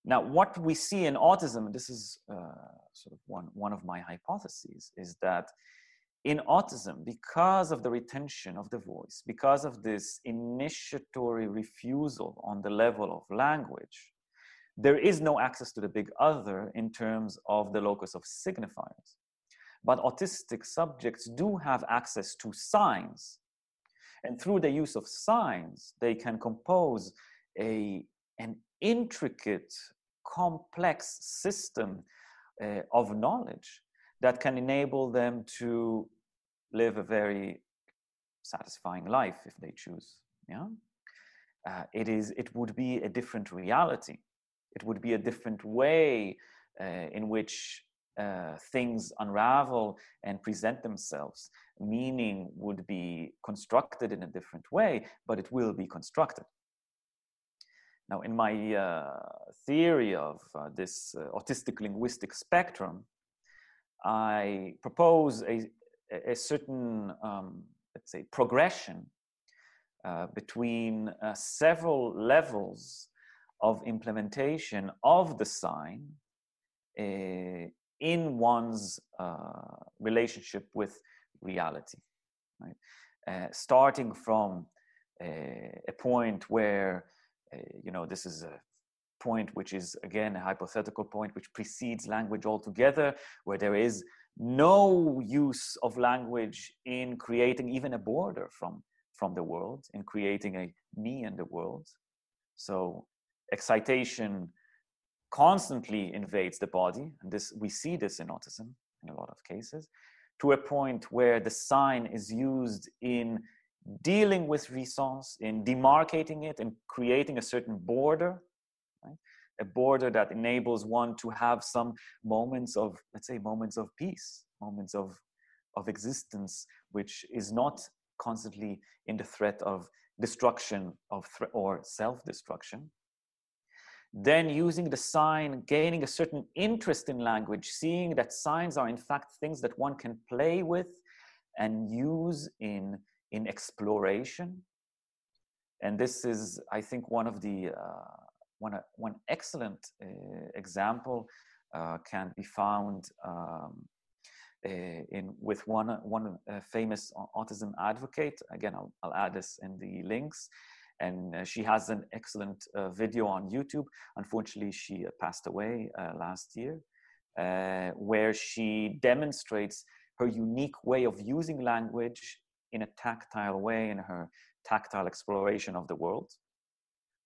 Now, what we see in autism, and this is uh, sort of one, one of my hypotheses, is that in autism, because of the retention of the voice, because of this initiatory refusal on the level of language, there is no access to the big other in terms of the locus of signifiers. But autistic subjects do have access to signs. And through the use of signs, they can compose a, an intricate, complex system uh, of knowledge that can enable them to live a very satisfying life if they choose. Yeah, uh, it is. It would be a different reality. It would be a different way uh, in which uh, things unravel and present themselves. Meaning would be constructed in a different way, but it will be constructed. Now, in my uh, theory of uh, this uh, autistic linguistic spectrum, I propose a, a certain, um, let's say, progression uh, between several levels of implementation of the sign uh, in one's uh, relationship with reality. Right? Uh, starting from uh, a point where, you know, this is a point which is again a hypothetical point which precedes language altogether, where there is no use of language in creating even a border from, from the world, in creating a me in the world. So excitation constantly invades the body, and this we see this in autism in a lot of cases, to a point where the sign is used in dealing with jouissance, in demarcating it, and creating a certain border a border that enables one to have some moments of let's say moments of peace moments of of existence which is not constantly in the threat of destruction of or self-destruction then using the sign gaining a certain interest in language seeing that signs are in fact things that one can play with and use in in exploration and this is i think one of the uh, one, uh, one excellent uh, example uh, can be found um, in with one one famous autism advocate. Again, I'll, I'll add this in the links. And uh, she has an excellent uh, video on YouTube. Unfortunately, she uh, passed away last year, where she demonstrates her unique way of using language in a tactile way in her tactile exploration of the world.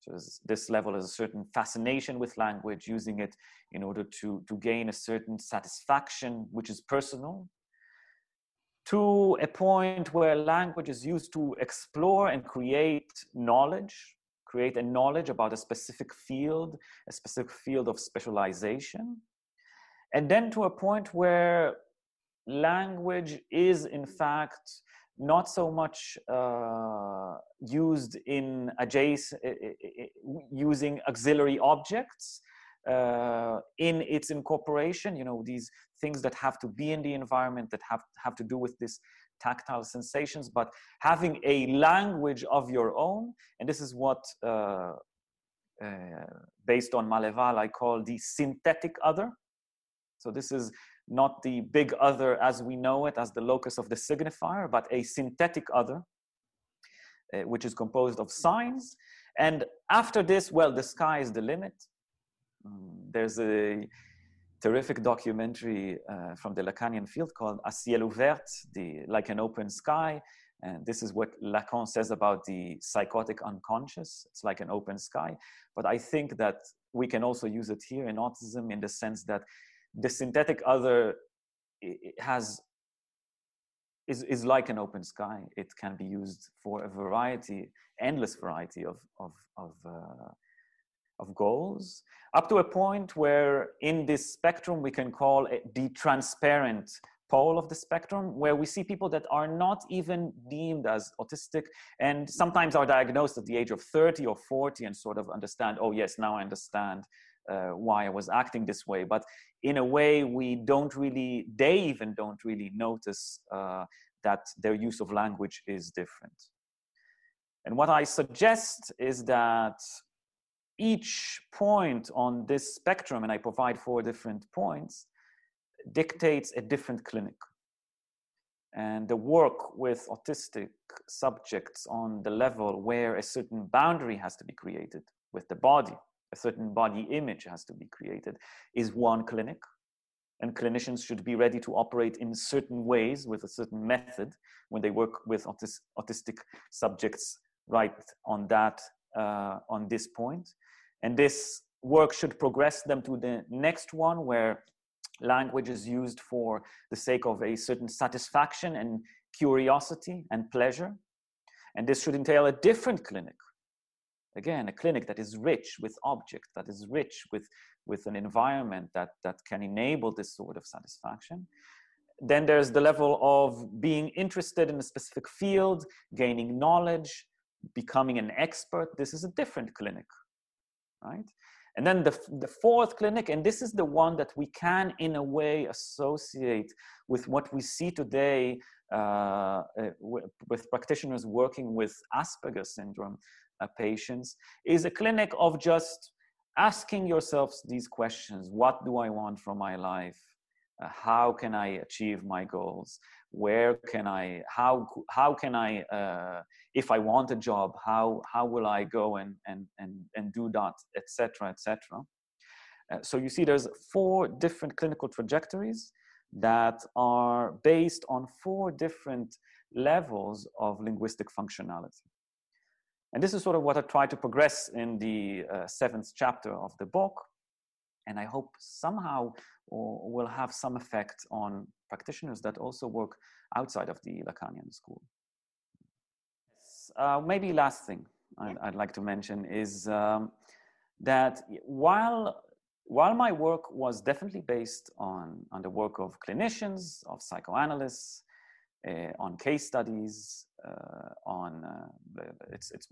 So this level is a certain fascination with language, using it in order to, to gain a certain satisfaction, which is personal, to a point where language is used to explore and create knowledge, create a knowledge about a specific field, a specific field of specialization. And then to a point where language is, in fact, not so much uh, used in adjacent, uh, uh, uh, using auxiliary objects, uh, in its incorporation you know these things that have to be in the environment that have have to do with this tactile sensations but having a language of your own and this is what uh, uh, based on Maleval I call the synthetic other. So this is not the big other as we know it as the locus of the signifier but a synthetic other uh, which is composed of signs. And after this well the sky is the limit there's a terrific documentary uh, from the Lacanian field called A ciel ouvert, the, like an open sky. And this is what Lacan says about the psychotic unconscious. It's like an open sky. But I think that we can also use it here in autism in the sense that the synthetic other has is, is like an open sky. It can be used for a variety, endless variety of, of, of uh, of goals up to a point where in this spectrum we can call it the transparent pole of the spectrum where we see people that are not even deemed as autistic and sometimes are diagnosed at the age of 30 or 40 and sort of understand oh yes now i understand uh, why i was acting this way. But in a way we don't really they even don't really notice uh, that their use of language is different. And what i suggest is that each point on this spectrum, and I provide four different points, dictates a different clinic. And the work with autistic subjects on the level where a certain boundary has to be created with the body, a certain body image has to be created, is one clinic. And clinicians should be ready to operate in certain ways with a certain method when they work with autis- autistic subjects right on that uh, on this point. And this work should progress them to the next one where language is used for the sake of a certain satisfaction and curiosity and pleasure. And this should entail a different clinic. Again, a clinic that is rich with objects, that is rich with, with an environment that, that can enable this sort of satisfaction. Then there's the level of being interested in a specific field, gaining knowledge, becoming an expert. This is a different clinic right? And then the, the fourth clinic, and this is the one that we can, in a way, associate with what we see today uh, uh with practitioners working with Asperger's syndrome uh, patients, is a clinic of just asking yourselves these questions What do I want from my life? Uh, how can I achieve my goals? Where can I, how, how can I, uh, if I want a job, how, how will I go and, and, and, and do that, etc., etc. Uh, so you see there's four different clinical trajectories that are based on four different levels of linguistic functionality. And this is sort of what I try to progress in the uh, seventh chapter of the book. And I hope somehow will have some effect on practitioners that also work outside of the Lacanian school. Uh, maybe last thing I'd, I'd, like to mention is um, that while while my work was definitely based on, on the work of clinicians, of psychoanalysts, uh, on case studies, uh, on uh, it's, it's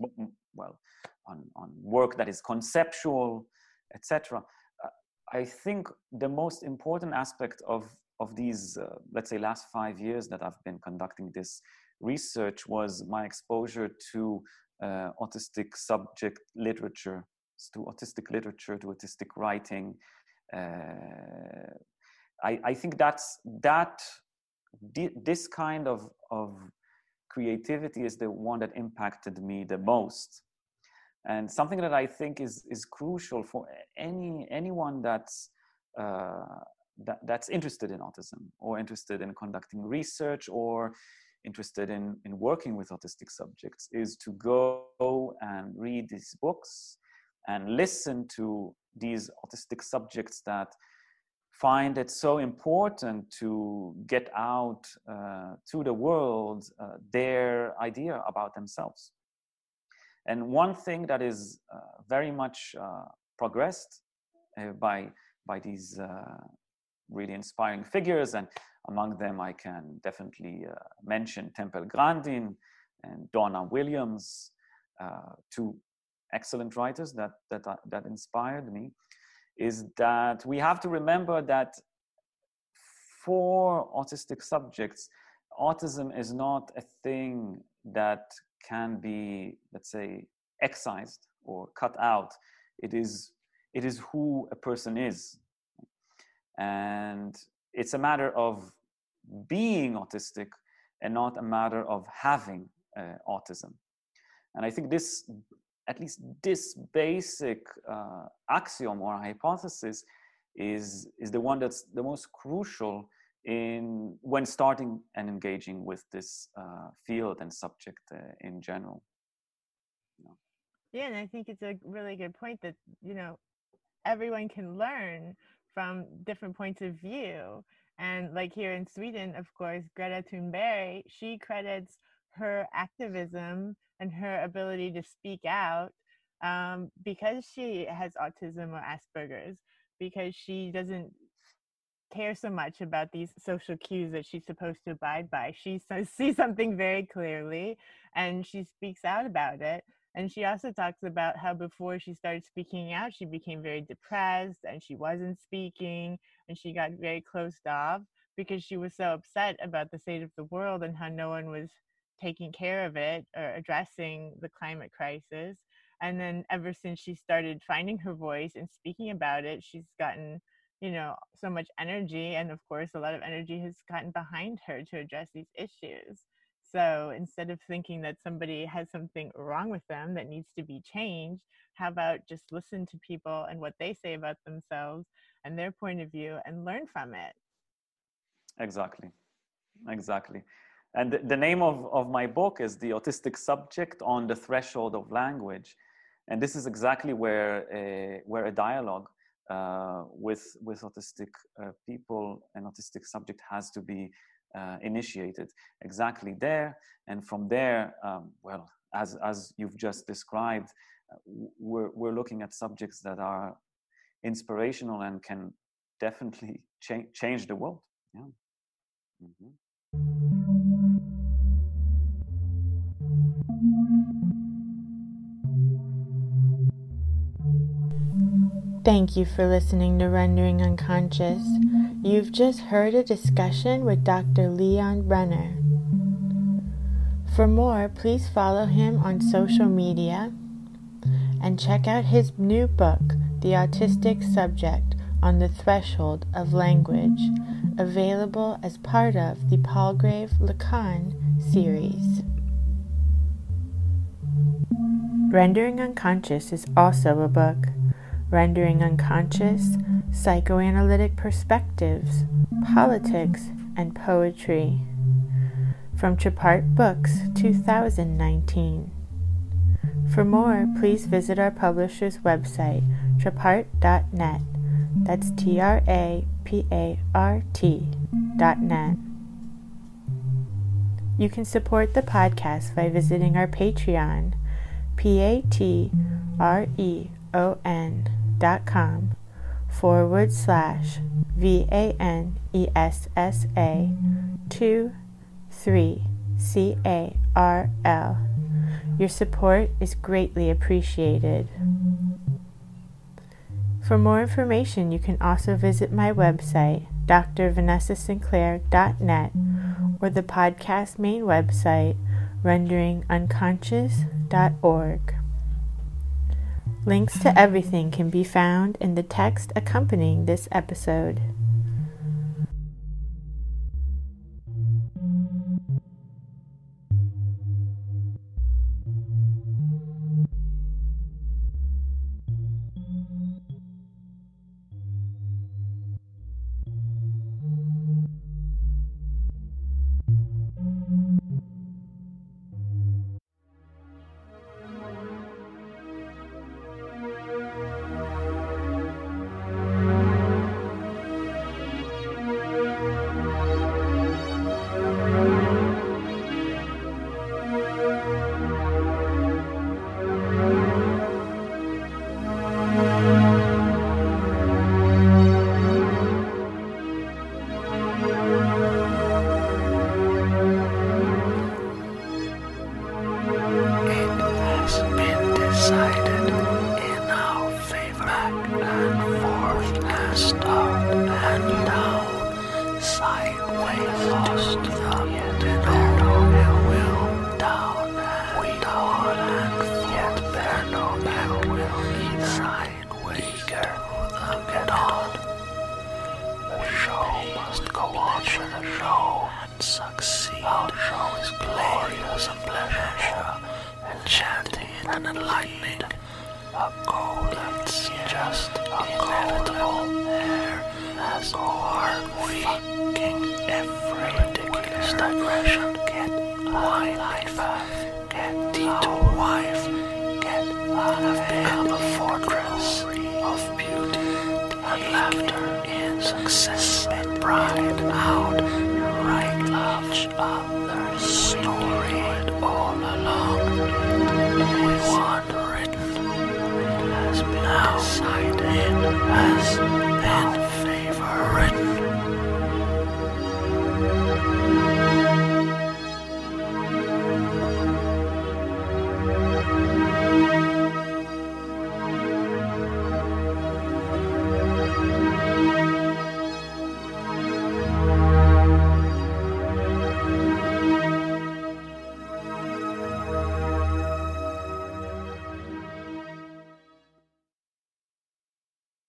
well, on, on work that is conceptual, etc. I think the most important aspect of of these, uh, let's say, last five years that I've been conducting this research was my exposure to uh, autistic subject literature, to autistic literature, to autistic writing. Uh, I, I, think that's that this kind of, of creativity is the one that impacted me the most and something that I think is is crucial for any anyone that's uh, that, that's interested in autism or interested in conducting research or interested in, in working with autistic subjects is to go and read these books and listen to these autistic subjects that find it so important to get out uh, to the world uh, their idea about themselves. And one thing that is uh, very much uh, progressed uh, by, by these uh, really inspiring figures, and among them I can definitely mention Temple Grandin and Donna Williams, two excellent writers that, that, that inspired me, is that we have to remember that for autistic subjects, autism is not a thing that can be, let's say, excised or cut out. It is, it is who a person is. And it's a matter of being autistic and not a matter of having uh, autism. And I think this, at least this basic uh, axiom or hypothesis is, is the one that's the most crucial in when starting and engaging with this uh, field and subject uh, in general. Yeah, and I think it's a really good point that you know everyone can learn from different points of view. And like here in Sweden, of course, Greta Thunberg, she credits her activism and her ability to speak out um, because she has autism or Asperger's, because she doesn't care so much about these social cues that she's supposed to abide by. She sees something very clearly and she speaks out about it. And she also talks about how before she started speaking out, she became very depressed and she wasn't speaking and she got very closed off because she was so upset about the state of the world and how no one was taking care of it or addressing the climate crisis. And then ever since she started finding her voice and speaking about it, she's gotten you know so much energy and of course a lot of energy has gotten behind her to address these issues. So instead of thinking that somebody has something wrong with them that needs to be changed how about just listen to people and what they say about themselves and their point of view and learn from it? Exactly. Exactly. And the, name of, of my book is the autistic subject on the threshold of language. And this is exactly where a, where a dialogue uh, with with autistic uh, people and autistic subject has to be uh, initiated exactly there. And from there um, well as as you've just described uh, we're we're looking at subjects that are inspirational and can definitely cha- change the world. Yeah. Mm-hmm. Thank you for listening to Rendering Unconscious. You've just heard a discussion with Dr. Leon Brenner. For more, please follow him on social media and check out his new book, The Autistic Subject on the Threshold of Language, available as part of the Palgrave Lacan series. Rendering Unconscious is also a book rendering unconscious, psychoanalytic perspectives, politics, and poetry. From Trapart Books 2019. For more, please visit our publisher's website, trapart.net. That's T R A P A R T dot net. You can support the podcast by visiting our Patreon, P A T R E O N dot com forward slash V A N E S S A 2 3 C A R L. Your support is greatly appreciated. For more information, you can also visit my website, drvanessasinclair.net, or the podcast main website, renderingunconscious.org. Links to everything can be found in the text accompanying this episode.